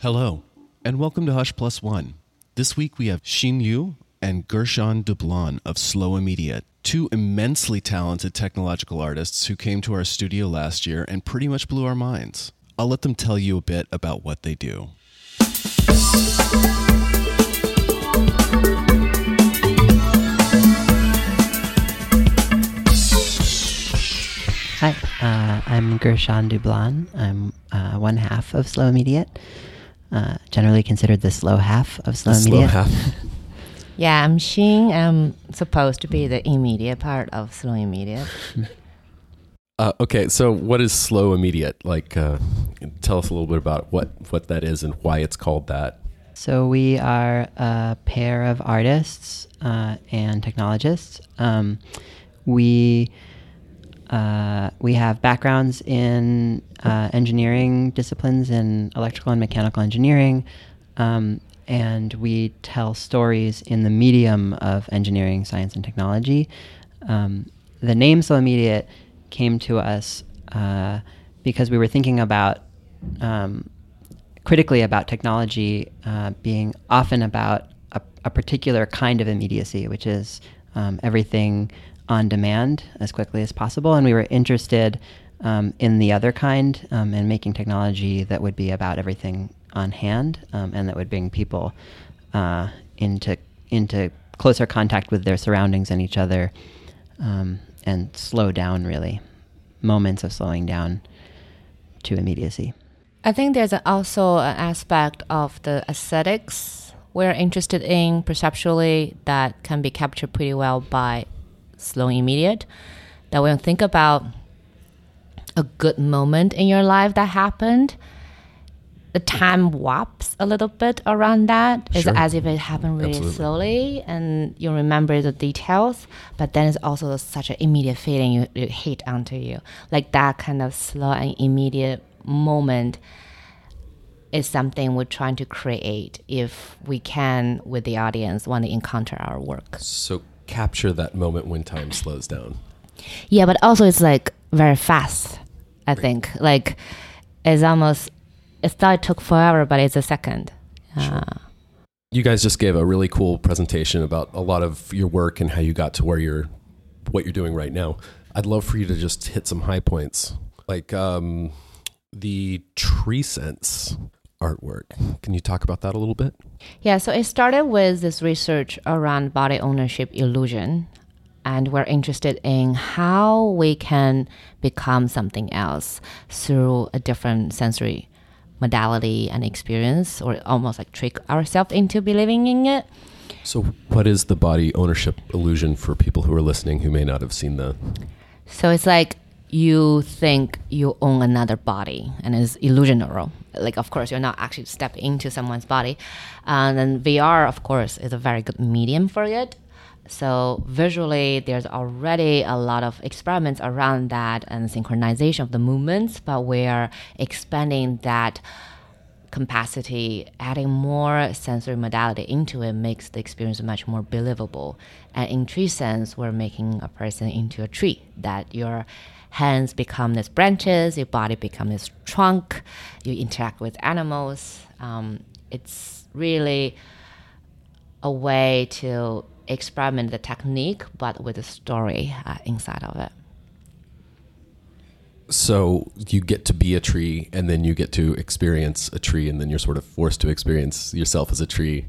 Hello, and welcome to Hush Plus One. This week we have Xin Liu and Gershon Dublon of Slow Immediate, two immensely talented technological artists who came to our studio last year and pretty much blew our minds. I'll let them tell you a bit about what they do. Hi, uh, I'm Gershon Dublon. I'm uh, one half of Slow Immediate, uh, generally considered the slow half of Slow Slow Immediate. half. Yeah, I'm Xin. I'm supposed to be the immediate part of slow immediate. Uh, okay, so what is slow immediate? Like, uh, tell us a little bit about what what that is and why it's called that. So we are a pair of artists uh, and technologists. Um, we uh, we have backgrounds in uh, engineering disciplines in electrical and mechanical engineering, um, and we tell stories in the medium of engineering, science, and technology. Um, the name Slow Immediate came to us uh, because we were thinking about um, critically about technology uh, being often about a, a particular kind of immediacy, which is um, everything on demand as quickly as possible. And we were interested um, in the other kind um, and making technology that would be about everything on hand um, and that would bring people uh, into into closer contact with their surroundings and each other um, and slow down really moments of slowing down to immediacy. I think there's also an aspect of the aesthetics we're interested in perceptually that can be captured pretty well by slow and immediate. That when you think about a good moment in your life that happened, the time warps a little bit around that. It's Sure. as if it happened really Absolutely. slowly and you remember the details, but then it's also such an immediate feeling you, you hit onto you. Like that kind of slow and immediate moment is something we're trying to create if we can with the audience when they encounter our work. So capture that moment when time slows down. Yeah, but also it's like very fast. I think like it's almost it thought it took forever, but it's a second. Uh, You guys just gave a really cool presentation about a lot of your work and how you got to where you're, what you're doing right now. I'd love for you to just hit some high points, like um, the tree sense artwork. Can you talk about that a little bit? Yeah, so it started with this research around body ownership illusion. And we're interested in how we can become something else through a different sensory modality and experience, or almost like trick ourselves into believing in it. So, what is the body ownership illusion for people who are listening who may not have seen the? So it's like you think you own another body and it's illusional. Like, of course, you're not actually stepping into someone's body. And then VR, of course, is a very good medium for it. So visually, there's already a lot of experiments around that and synchronization of the movements, but we're expanding that capacity, adding more sensory modality into it makes the experience much more believable. And in tree sense, we're making a person into a tree that your hands become these branches, your body becomes this trunk, you interact with animals. Um, it's really a way to experiment the technique, but with a story uh, inside of it. So you get to be a tree, and then you get to experience a tree, and then you're sort of forced to experience yourself as a tree.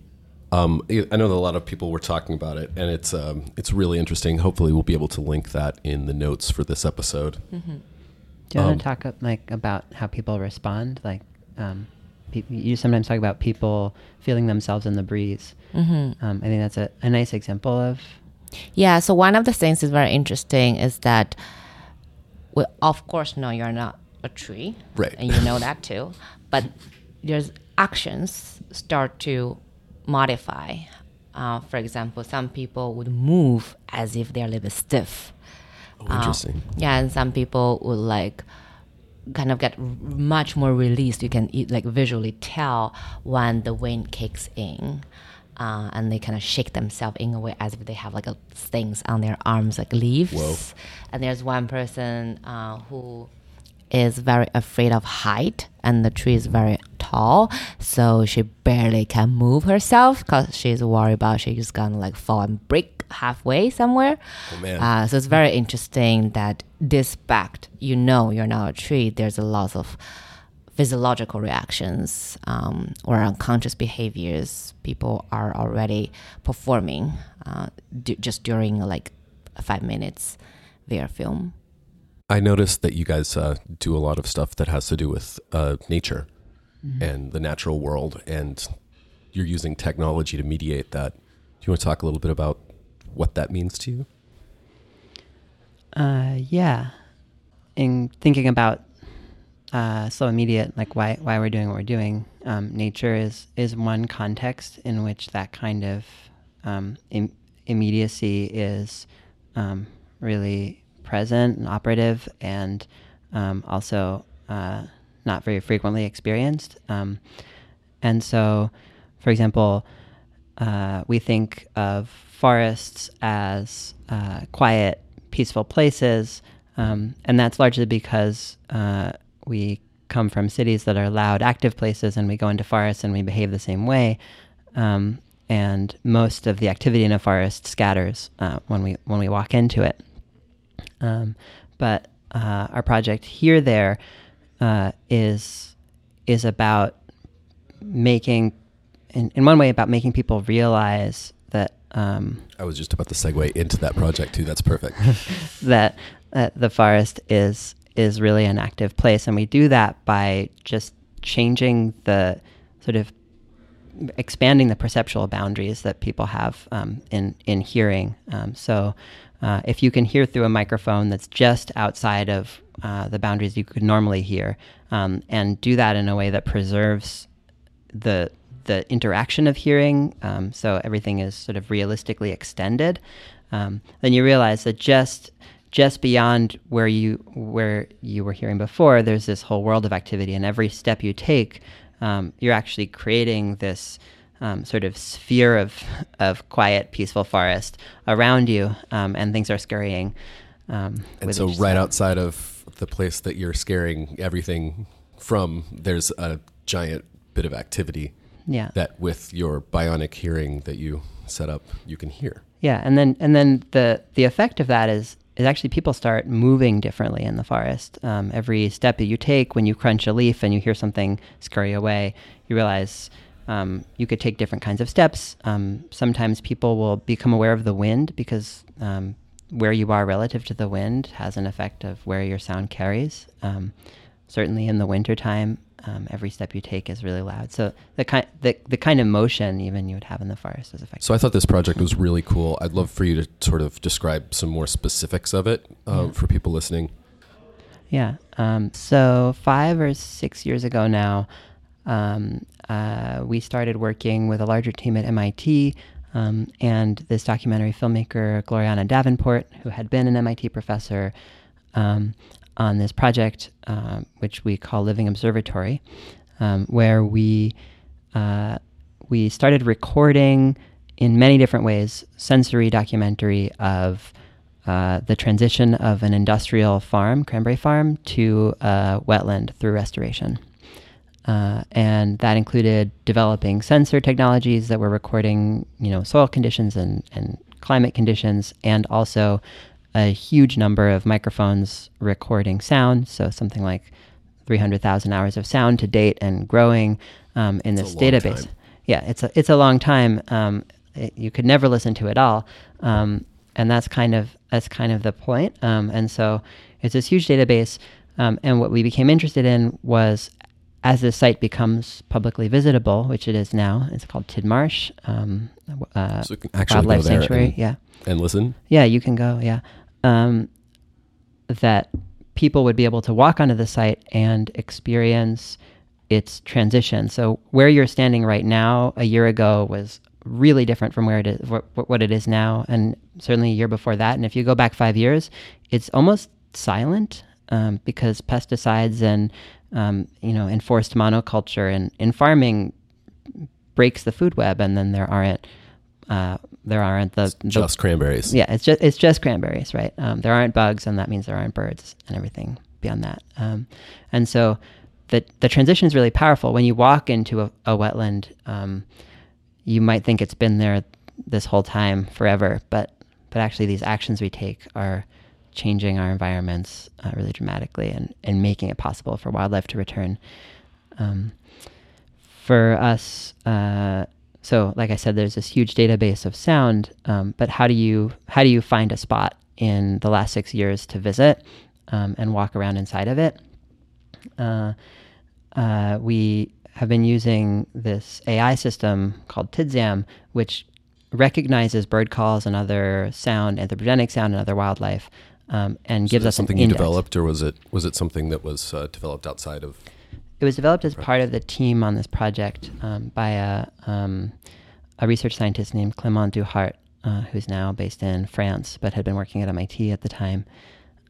Um, I know that a lot of people were talking about it, and it's um, it's really interesting. Hopefully, we'll be able to link that in the notes for this episode. Do you want Um, to talk uh, like about how people respond? Like, um, pe- you sometimes talk about people feeling themselves in the breeze. Mm-hmm. Um, I think that's a, a nice example of. Yeah, so one of the things that's very interesting is that we of course know you're not a tree. Right. And you know that too. But there's actions start to modify. Uh, for example, some people would move as if they're a little bit stiff. Oh, interesting. Yeah, and some people would like kind of get r- much more released. You can like visually tell when the wind kicks in. Uh, and they kind of shake themselves in a way as if they have like a, things on their arms, like leaves. Whoa. And there's one person uh, who is very afraid of height, and the tree is very tall, so she barely can move herself because she's worried about she's gonna like fall and break halfway somewhere. Oh. Uh, so it's very interesting that this fact, you know, you're not a tree. There's a lot of physiological reactions um, or unconscious behaviors people are already performing uh, d- just during like five minutes via film. I noticed that you guys uh, do a lot of stuff that has to do with uh, nature and the natural world, and you're using technology to mediate that. Do you want to talk a little bit about what that means to you? Uh, yeah. In thinking about uh, slow immediate, like why why we're doing what we're doing, um, nature is is one context in which that kind of um, Im- immediacy is um, really present and operative, and um, also uh, not very frequently experienced. Um, and so, for example, uh, we think of forests as uh, quiet, peaceful places, um, and that's largely because uh, we come from cities that are loud, active places, and we go into forests and we behave the same way. Um, and most of the activity in a forest scatters uh, when we when we walk into it. Um, but uh, our project here there uh, is is about making in, in one way about making people realize that um, I was just about to segue into that project too. That's perfect. that the forest is is really an active place, and we do that by just changing the sort of expanding the perceptual boundaries that people have um, in in hearing. Um, so, uh, if you can hear through a microphone that's just outside of uh, the boundaries you could normally hear, um, and do that in a way that preserves the the interaction of hearing, um, so everything is sort of realistically extended, um, then you realize that just just beyond where you where you were hearing before, there's this whole world of activity, and every step you take, um, you're actually creating this um, sort of sphere of of quiet, peaceful forest around you, um, and things are scurrying. Um, and with so, right step. outside of the place that you're scaring everything from, there's a giant bit of activity yeah, that, with your bionic hearing that you set up, you can hear. Yeah, and then and then the the effect of that is is actually people start moving differently in the forest. Um, every step that you take, when you crunch a leaf and you hear something scurry away, you realize um, you could take different kinds of steps. Um, sometimes people will become aware of the wind because um, where you are relative to the wind has an effect of where your sound carries. Um, certainly in the wintertime, um, every step you take is really loud. So the kind the, the kind of motion even you would have in the forest is effective. So I thought this project was really cool. I'd love for you to sort of describe some more specifics of it um, for people listening. Yeah. Um, so five or six years ago now, um, uh, we started working with a larger team at MIT. Um, and this documentary filmmaker, Glorianna Davenport, who had been an MIT professor, um, on this project, um, which we call Living Observatory, um, where we uh, we started recording in many different ways sensory documentary of uh, the transition of an industrial farm, cranberry farm, to a wetland through restoration. Uh, and that included developing sensor technologies that were recording, you know, soil conditions and, and climate conditions, and also a huge number of microphones recording sound. So something like 300,000 hours of sound to date and growing um, in It's this database. time. Yeah, it's a it's a long time. Um, it- you could never listen to it all, um, and that's kind of that's kind of the point. Um, and so it's this huge database. Um, and what we became interested in was as the site becomes publicly visitable, which it is now, it's called Tidmarsh, um, uh, So you can actually wildlife sanctuary. and- yeah. And listen. Yeah, you can go. Yeah, um, that people would be able to walk onto the site and experience its transition. So where you're standing right now, a year ago was really different from where it is, what, what it is now, and certainly a year before that. And if you go back five years, it's almost silent um, because pesticides and um, you know enforced monoculture and in farming breaks the food web, and then there aren't uh, there aren't the, the Just cranberries. yeah, it's just it's just cranberries, right? Um, there aren't bugs, and that means there aren't birds and everything beyond that. Um, and so the the transition is really powerful. When you walk into a, a wetland, um, you might think it's been there this whole time forever, but but actually these actions we take are changing our environments uh, really dramatically and, and making it possible for wildlife to return. Um, for us, uh, so like I said, there's this huge database of sound, um, but how do you how do you find a spot in the last six years to visit um, and walk around inside of it? Uh, uh, we have been using this AI system called Tidzam, which recognizes bird calls and other sound, anthropogenic sound, and other wildlife, um, and So gives us something you developed, or was it was it something that was uh, developed outside of? It was developed as part of the team on this project um, by a, um, a research scientist named Clément Duhart, uh, who's now based in France but had been working at MIT at the time.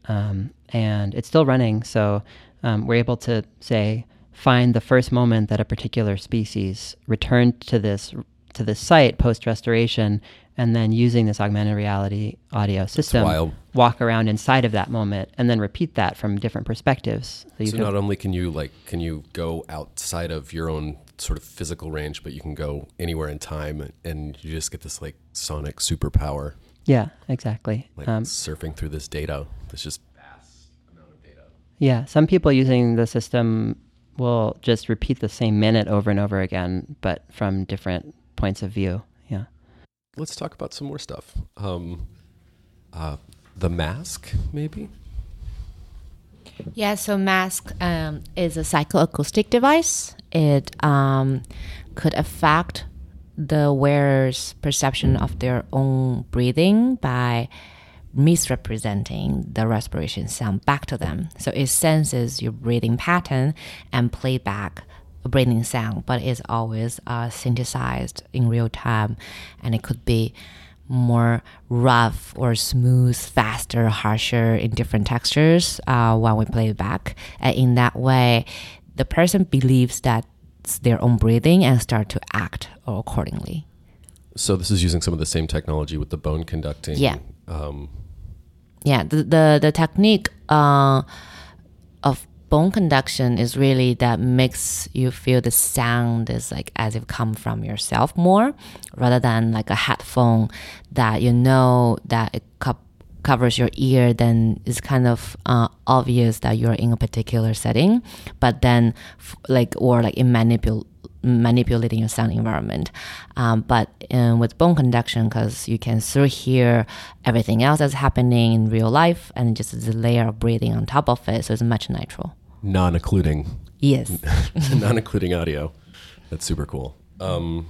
Um, and it's still running, so um, we're able to say find the first moment that a particular species returned to this to this site post restoration, and then using this augmented reality audio system, walk around inside of that moment, and then repeat that from different perspectives. So So not only can you like can you go outside of your own sort of physical range, but you can go anywhere in time, and you just get this like sonic superpower, Yeah, exactly. like Um, surfing through this data. It's just vast amount of data. yeah, some people using the system will just repeat the same minute over and over again, but from different points of view. Let's talk about some more stuff. Um, uh, the mask, maybe. Yeah, so mask um, is a psychoacoustic device. It um, could affect the wearer's perception of their own breathing by misrepresenting the respiration sound back to them. So it senses your breathing pattern and play back breathing sound, but it's always uh, synthesized in real time, and it could be more rough or smooth, faster, harsher in different textures uh, when we play it back. And in that way, the person believes that it's their own breathing and start to act accordingly. So this is using some of the same technology with the bone conducting. Yeah. Um, yeah the the, the technique uh, of bone conduction is really that makes you feel the sound is like as if come from yourself more rather than like a headphone that you know that it co- covers your ear then it's kind of uh, obvious that you're in a particular setting but then f- like or like in manipul manipulating your sound environment. Um, but um, with bone conduction, because you can still hear everything else that's happening in real life and just the layer of breathing on top of it, so it's much natural. Non-occluding, Yes. non-occluding audio. That's super cool. Um,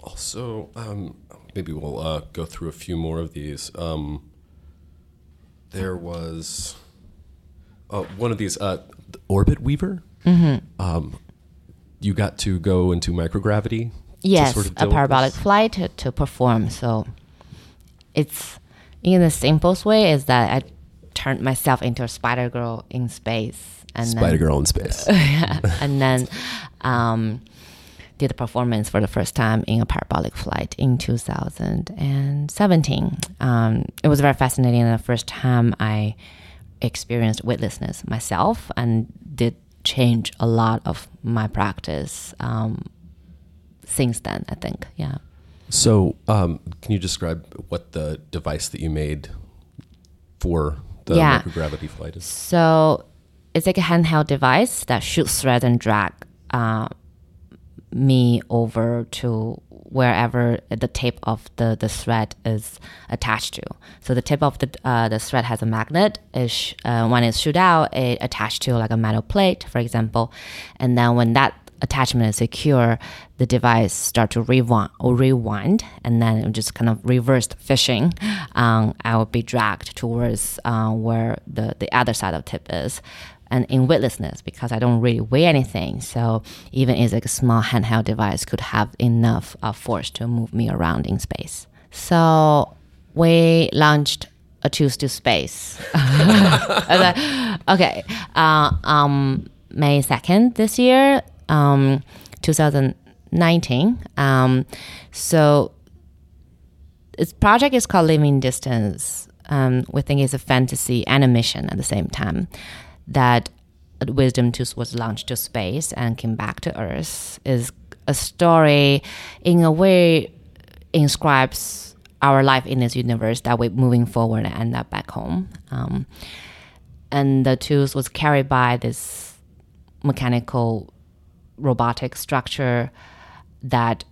also, um, maybe we'll uh, go through a few more of these. Um, there was uh, one of these uh, the Orbit Weaver. Mm-hmm. Um, you got to go into microgravity. yes, sort of a parabolic flight to, to perform. So it's in the simplest way is that I turned myself into a spider girl in space. And then- Spider Girl in space. and then um, did a performance for the first time in a parabolic flight in 2017. Um, it was very fascinating. The first time I experienced weightlessness myself and did change a lot of my practice um, since then, I think. Yeah. So, um, can you describe what the device that you made for the Yeah. microgravity flight is? So it's like a handheld device that shoots thread and drag uh, me over to wherever the tip of the, the thread is attached to. So the tip of the uh, the thread has a magnet. Is sh- uh, when it's shoot out, it attached to like a metal plate, for example, and then when that attachment is secure, the device start to rewind or rewind, and then it just kind of reversed fishing. Um, I will be dragged towards uh, where the the other side of tip is. And in weightlessness, because I don't really weigh anything, so even as like a small handheld device could have enough uh, force to move me around in space. So we launched a choose to space. I okay, uh, um, May second this year, um, 2019 2019. Um, so this project is called Living Distance. Um, we think it's a fantasy and a mission at the same time. That Wisdom Tooth was launched to space and came back to Earth is a story, in a way, inscribes our life in this universe that we're moving forward and end up back home. Um, and the tooth was carried by this mechanical robotic structure that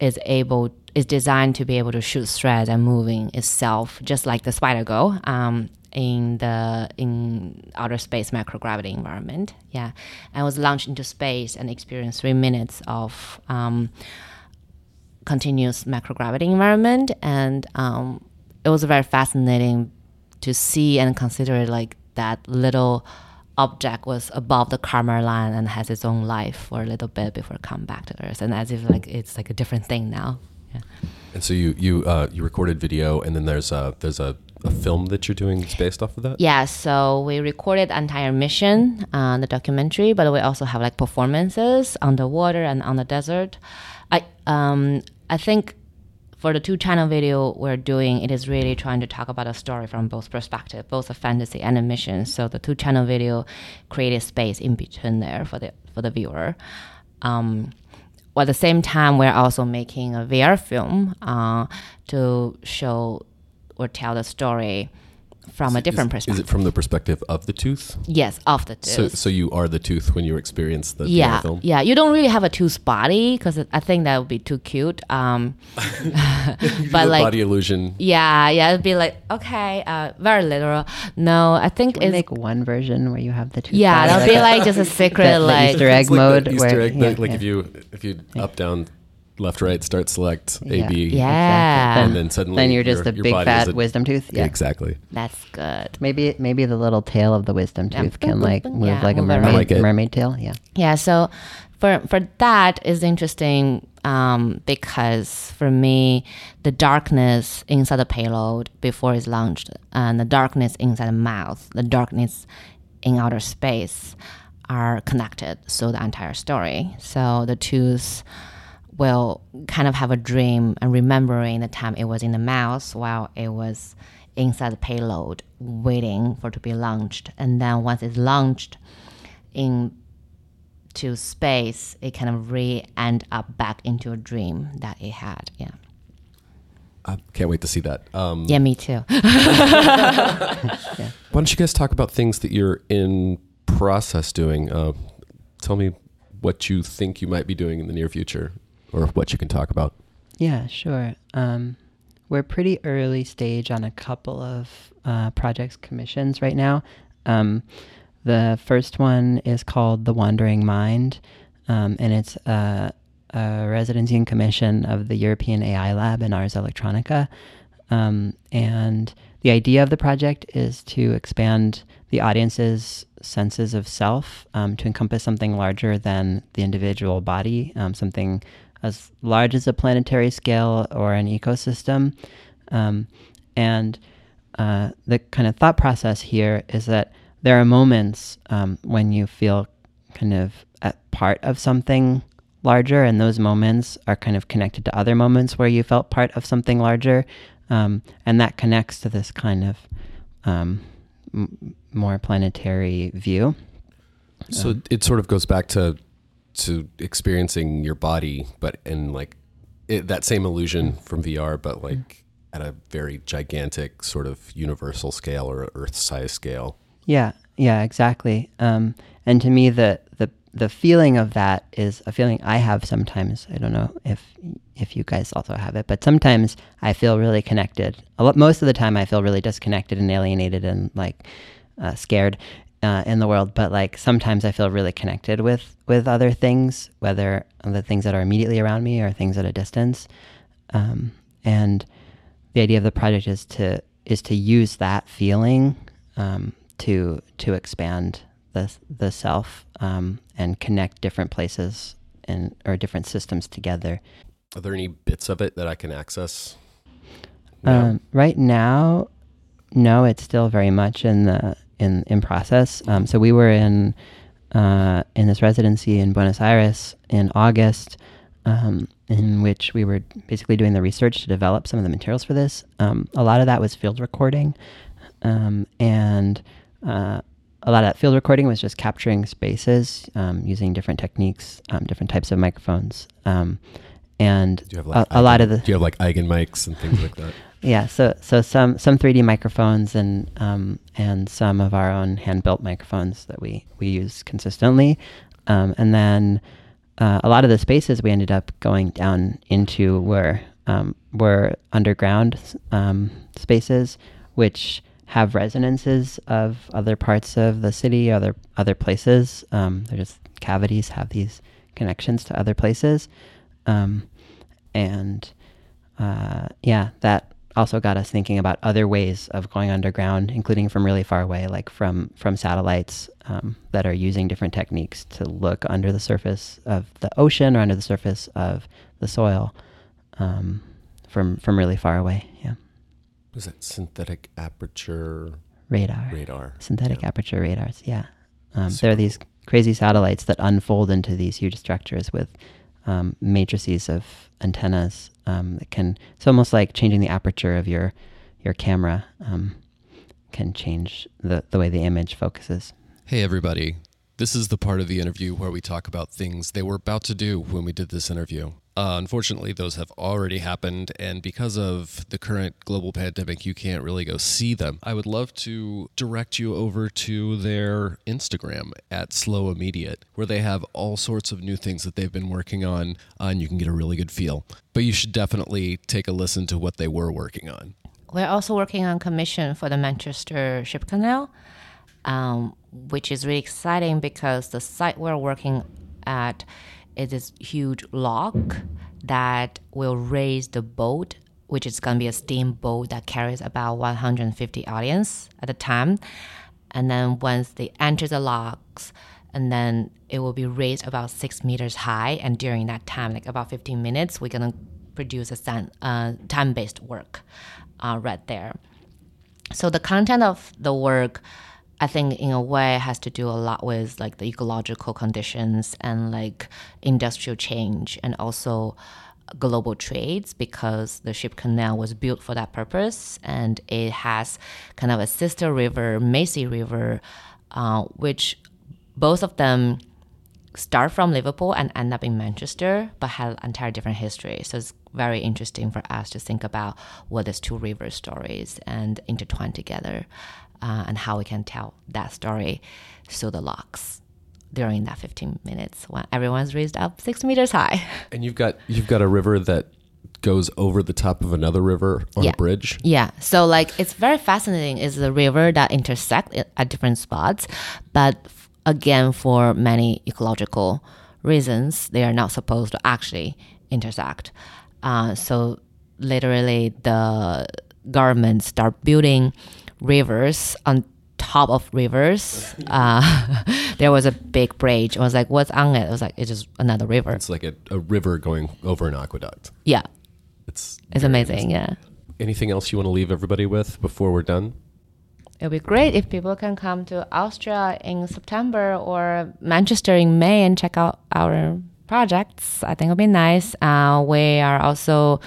is able is designed to be able to shoot threads and moving itself, just like the spider go um, in the in outer space microgravity environment. Yeah, and was launched into space and experienced three minutes of um, continuous microgravity environment, and um, it was very fascinating to see and consider like that little object was above the Kármán line and has its own life for a little bit before come back to earth and as if like it's like a different thing now yeah. And so you you uh, you recorded video, and then there's a there's a, a film that you're doing that's based off of that. Yeah, so we recorded entire mission, uh, the documentary, but we also have like performances underwater and on the desert. I um I think for the two channel video we're doing, it is really trying to talk about a story from both perspective, both a fantasy and a mission. So the two channel video created space in between there for the for the viewer. Um, well, at the same time, we're also making a VR film uh, to show or tell the story from a different is, perspective. Is it from the perspective of the tooth? Yes, of the tooth. So, so you are the tooth when you experience the yeah, film. yeah. You don't really have a tooth body because I think that would be too cute. Um, but like body illusion. Yeah, yeah. It'd be like okay, uh, very literal. No, I think Can it's make one version where you have the two. yeah. sides? That'll be like just a secret, the like Easter egg like mode the Easter where- egg, yeah, like yeah. if you if you up down left right start select A Yeah. B Yeah. and then suddenly Then you're just your- a your big body is fat a- wisdom tooth. Yeah. exactly. that's good. Maybe maybe the little tail of the wisdom Yeah. tooth can like move Yeah, like a move around. mermaid I like it. mermaid tail. Yeah. Yeah, so for for that is interesting um, because for me, the darkness inside the payload before it's launched, and the darkness inside the mouth, the darkness in outer space, are connected. So the entire story. So the tooth will kind of have a dream and remembering the time it was in the mouth while it was inside the payload waiting for it to be launched and then once it's launched in to space, it kind of re end up back into a dream that it had. Yeah. I can't wait to see that. Um, Yeah, me too. Why don't you guys talk about things that you're in process doing? Uh, tell me what you think you might be doing in the near future, or what you can talk about. Yeah, sure. Um, we're pretty early stage on a couple of uh, projects commissions right now. Um, the first one is called The Wandering Mind, um, and it's a, a residency and commission of the European AI Lab in Ars Electronica. Um, and the idea of the project is to expand the audience's senses of self um, to encompass something larger than the individual body, um, something as large as a planetary scale or an ecosystem. Um, and uh, the kind of thought process here is that there are moments um, when you feel kind of at part of something larger, and those moments are kind of connected to other moments where you felt part of something larger. Um, and that connects to this kind of um, m- more planetary view. So it sort of goes back to to experiencing your body, but in like it, that same illusion from VR, but like at a very gigantic sort of universal scale or Earth size scale. Yeah, yeah, exactly. Um, and to me, the, the the feeling of that is a feeling I have sometimes. I don't know if if you guys also have it, but sometimes I feel really connected. A lot, most of the time, I feel really disconnected and alienated and like uh, scared uh, in the world. But like sometimes I feel really connected with with other things, whether the things that are immediately around me or things at a distance. Um, and the idea of the project is to is to use that feeling um, to to expand the the self um, and connect different places and or different systems together. Are there any bits of it that I can access? Um, right now, no, it's still very much in the in in process. Um, so we were in uh, in this residency in Buenos Aires in August, um, in which we were basically doing the research to develop some of the materials for this. Um, a lot of that was field recording, um, and uh, a lot of that field recording was just capturing spaces um, using different techniques, um, different types of microphones, and Do you have like a, a lot of the Do you have like Eigenmikes and things like that? yeah, so so some some 3D microphones and um, and some of our own hand built microphones that we we use consistently, um, and then uh, a lot of the spaces we ended up going down into were um, were underground um, spaces, which have resonances of other parts of the city, other other places. Um, they're just cavities have these connections to other places, um, and uh, yeah, that also got us thinking about other ways of going underground, including from really far away, like from from satellites um, that are using different techniques to look under the surface of the ocean or under the surface of the soil um, from from really far away. Yeah, Was that synthetic aperture radar, radar? synthetic Yeah. aperture radars. Yeah, um, there are these crazy satellites that unfold into these huge structures with um, matrices of antennas um, that can. It's almost like changing the aperture of your your camera um, can change the the way the image focuses. Hey, everybody. This is the part of the interview where we talk about things they were about to do when we did this interview. Uh, unfortunately, those have already happened, and because of the current global pandemic, you can't really go see them. I would love to direct you over to their Instagram at Slow Immediate, where they have all sorts of new things that they've been working on, uh, and you can get a really good feel. But you should definitely take a listen to what they were working on. We're also working on commission for the Manchester Ship Canal, um, which is really exciting because the site we're working at is this huge lock that will raise the boat, which is going to be a steamboat that carries about 150 audience at a time. And then once they enter the locks, and then it will be raised about six meters high. And during that time, like about 15 minutes, we're gonna produce a uh, time-based work uh, right there. So the content of the work, I think, in a way, it has to do a lot with like the ecological conditions and like industrial change, and also global trades because the ship canal was built for that purpose, and it has kind of a sister river, Mersey River, uh, which both of them start from Liverpool and end up in Manchester, but have entire different history. So it's very interesting for us to think about what these two river stories and intertwine together, uh, and how we can tell that story through the locks during that 15 minutes when everyone's raised up six meters high. And you've got you've got a river that goes over the top of another river on Yeah. a bridge. Yeah, so like it's very fascinating. Is the river that intersect at different spots, but again, for many ecological reasons, they are not supposed to actually intersect. Uh, so literally, the government start building rivers on top of rivers. Uh, there was a big bridge. I was like, "What's on it?" I was like, "It's just another river." It's like a, a river going over an aqueduct. yeah, It's it's very amazing. Yeah. Anything else you want to leave everybody with before we're done? It would be great if people can come to Austria in September or Manchester in May and check out our projects. I think it would be nice. Uh, we are also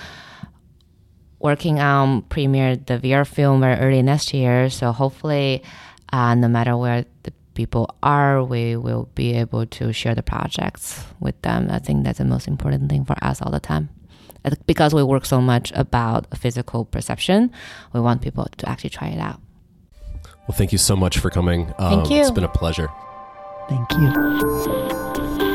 working on premiere the VR film very early next year. So hopefully, uh, no matter where the people are, we will be able to share the projects with them. I think that's the most important thing for us all the time. Uh, Because we work so much about physical perception, we want people to actually try it out. Well, thank you so much for coming. Um, Thank you. It's been a pleasure. Thank you.